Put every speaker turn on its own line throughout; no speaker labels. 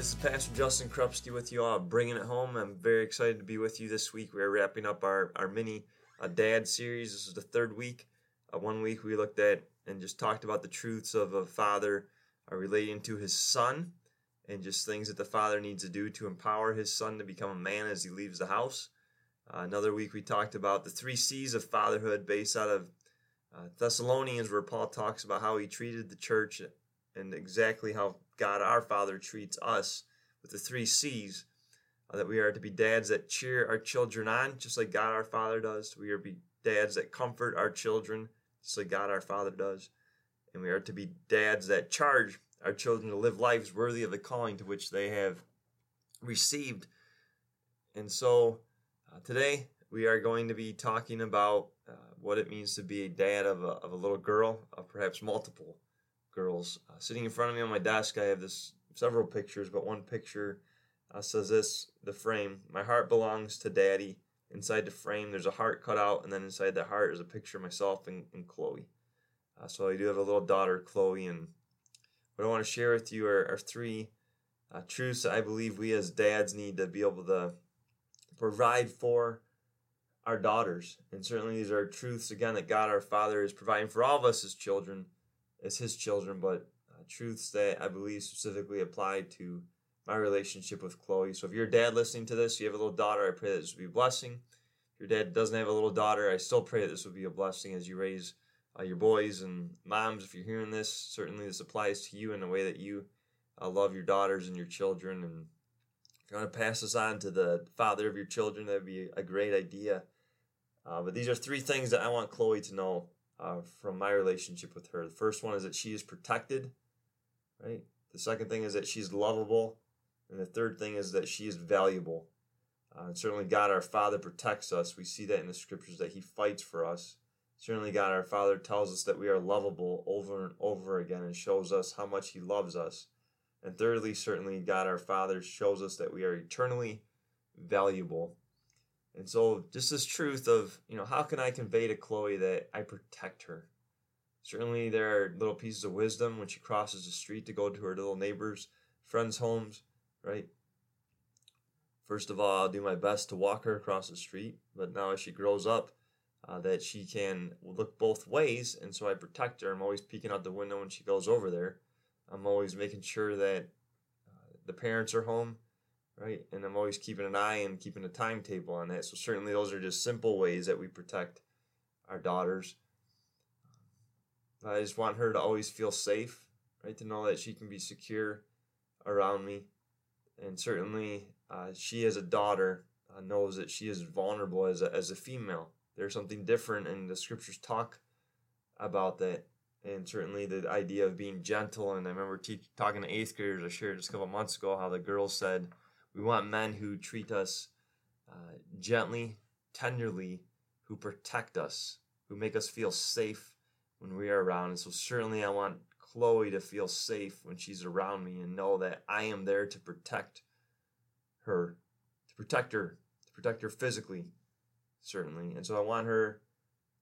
this is Pastor Justin Krupski with you all, bringing it home. I'm very excited to be with you this week. We are wrapping up our, our mini uh, dad series. This is the third week. Uh, one week we looked at and just talked about the truths of a father uh, relating to his son and just things that the father needs to do to empower his son to become a man as he leaves the house. Uh, another week we talked about the three C's of fatherhood based out of uh, Thessalonians, where Paul talks about how he treated the church and exactly how God our Father treats us with the three C's. Uh, that we are to be dads that cheer our children on, just like God our Father does. We are to be dads that comfort our children, just like God our Father does. And we are to be dads that charge our children to live lives worthy of the calling to which they have received. And so uh, today we are going to be talking about uh, what it means to be a dad of a, of a little girl, of perhaps multiple girls. Uh, sitting in front of me on my desk, I have this several pictures, but one picture uh, says this: the frame. My heart belongs to Daddy. Inside the frame, there's a heart cut out, and then inside the heart is a picture of myself and, and Chloe. Uh, so I do have a little daughter, Chloe, and what I want to share with you are, are three uh, truths I believe we as dads need to be able to provide for our daughters. And certainly these are truths, again, that God our Father is providing for all of us as children as his children, but uh, truths that I believe specifically apply to my relationship with Chloe. So if you're a dad listening to this, you have a little daughter, I pray that this will be a blessing. If your dad doesn't have a little daughter, I still pray that this will be a blessing as you raise uh, your boys and moms. If you're hearing this, certainly this applies to you in the way that you uh, love your daughters and your children. And if you want to pass this on to the father of your children, that'd be a great idea. Uh, but these are three things that I want Chloe to know uh, from my relationship with her. The first one is that she is protected, right? The second thing is that she's lovable. And the third thing is that she is valuable. Uh, and certainly, God our Father protects us. We see that in the scriptures that He fights for us. Certainly, God our Father tells us that we are lovable over and over again and shows us how much He loves us. And thirdly, certainly, God our Father shows us that we are eternally valuable and so, just this truth of, you know, how can I convey to Chloe that I protect her? Certainly, there are little pieces of wisdom when she crosses the street to go to her little neighbors, friends' homes, right? First of all, I'll do my best to walk her across the street, but now as she grows up, uh, that she can look both ways, and so I protect her. I'm always peeking out the window when she goes over there. I'm always making sure that uh, the parents are home right? And I'm always keeping an eye and keeping a timetable on that. So certainly those are just simple ways that we protect our daughters. I just want her to always feel safe, right? To know that she can be secure around me. And certainly uh, she as a daughter uh, knows that she is vulnerable as a, as a female. There's something different and the scriptures talk about that. And certainly the idea of being gentle. And I remember te- talking to eighth graders, I shared just a couple months ago how the girls said, we want men who treat us uh, gently, tenderly, who protect us, who make us feel safe when we are around. And so, certainly, I want Chloe to feel safe when she's around me and know that I am there to protect her, to protect her, to protect her physically, certainly. And so, I want her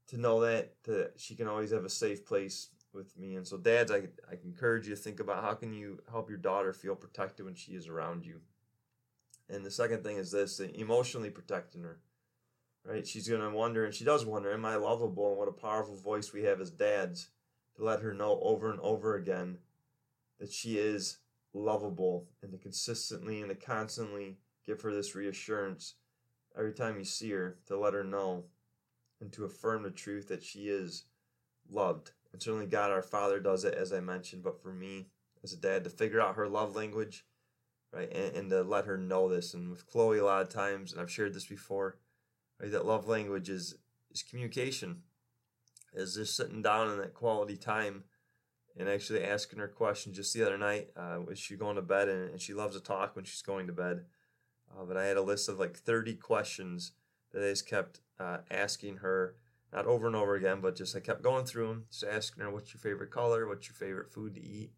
to know that, that she can always have a safe place with me. And so, dads, I, I encourage you to think about how can you help your daughter feel protected when she is around you. And the second thing is this emotionally protecting her. Right? She's going to wonder, and she does wonder, am I lovable? And what a powerful voice we have as dads to let her know over and over again that she is lovable and to consistently and to constantly give her this reassurance every time you see her to let her know and to affirm the truth that she is loved. And certainly God our Father does it, as I mentioned, but for me as a dad, to figure out her love language right? And, and to let her know this. And with Chloe, a lot of times, and I've shared this before, right? That love language is is communication, is just sitting down in that quality time and actually asking her questions. Just the other night, uh, was she going to bed, and, and she loves to talk when she's going to bed. Uh, but I had a list of like 30 questions that I just kept uh, asking her, not over and over again, but just I kept going through them, just asking her, what's your favorite color? What's your favorite food to eat?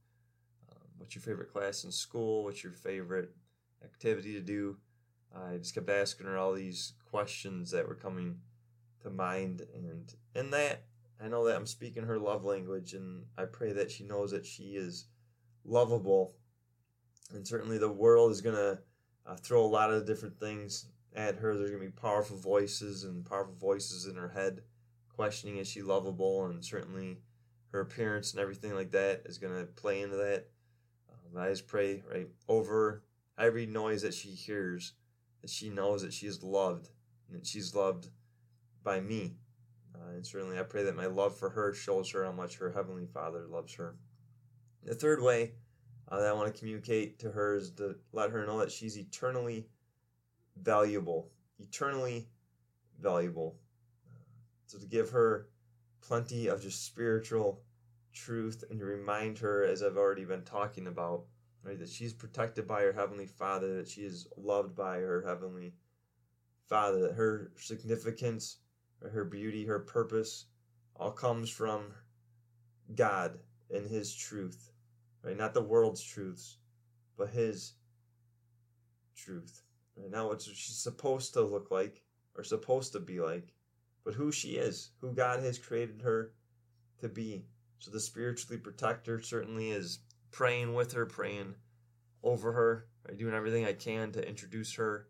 What's your favorite class in school? What's your favorite activity to do? I just kept asking her all these questions that were coming to mind. And in that, I know that I'm speaking her love language, and I pray that she knows that she is lovable And certainly the world is going to uh, throw a lot of different things at her. There's going to be powerful voices and powerful voices in her head questioning is she lovable, and certainly her appearance and everything like that is going to play into that. I just pray, right, over every noise that she hears, that she knows that she is loved and that she's loved by me. Uh, and certainly I pray that my love for her shows her how much her Heavenly Father loves her. The third way uh, that I want to communicate to her is to let her know that she's eternally valuable. Eternally valuable. So to give her plenty of just spiritual truth and remind her, as I've already been talking about, right, that she's protected by her Heavenly Father, that she is loved by her Heavenly Father, that her significance, her beauty, her purpose all comes from God and His truth, right? Not the world's truths, but His truth. Right? Not what she's supposed to look like or supposed to be like, but who she is, who God has created her to be. So the spiritually protector certainly is praying with her, praying over her, right? doing everything I can to introduce her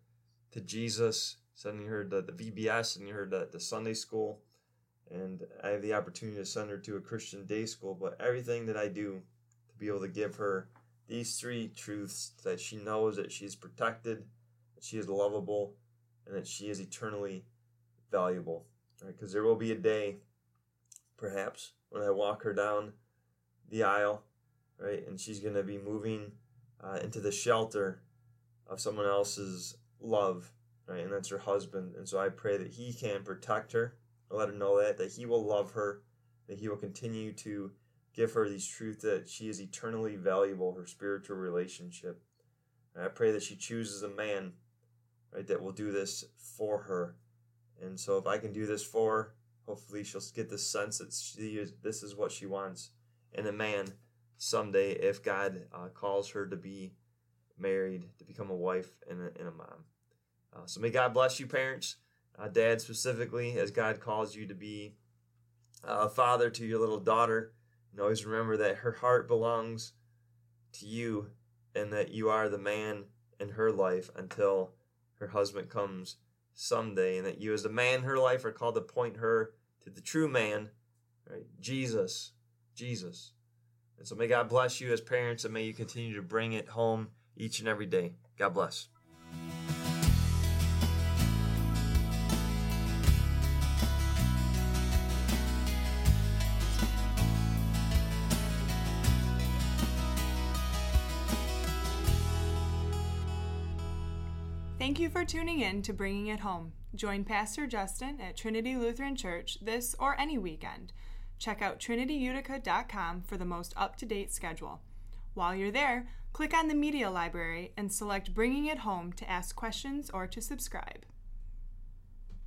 to Jesus, sending her to the VBS, sending her to the Sunday school, and I have the opportunity to send her to a Christian day school. But everything that I do to be able to give her these three truths that she knows that she is protected, that she is lovable, and that she is eternally valuable. Because right? there will be a day, perhaps, when I walk her down the aisle, right, and she's going to be moving uh, into the shelter of someone else's love, right, and that's her husband. And so I pray that he can protect her, let her know that, that he will love her, that he will continue to give her these truths that she is eternally valuable, her spiritual relationship. And I pray that she chooses a man, right, that will do this for her and so if I can do this for hopefully she'll get the sense that she is, this is what she wants in a man someday if God uh, calls her to be married, to become a wife and a, and a mom. Uh, so may God bless you, parents, uh, dad specifically, as God calls you to be a father to your little daughter. And always remember that her heart belongs to you and that you are the man in her life until her husband comes someday, and that you, as the man in her life, are called to point her to the true man, right? Jesus. Jesus. And so may God bless you as parents, and may you continue to bring it home each and every day. God bless.
Thank you for tuning in to Bringing It Home. Join Pastor Justin at Trinity Lutheran Church this or any weekend. Check out trinityutica.com for the most up to date schedule. While you're there, click on the Media Library and select Bringing It Home to ask questions or to subscribe.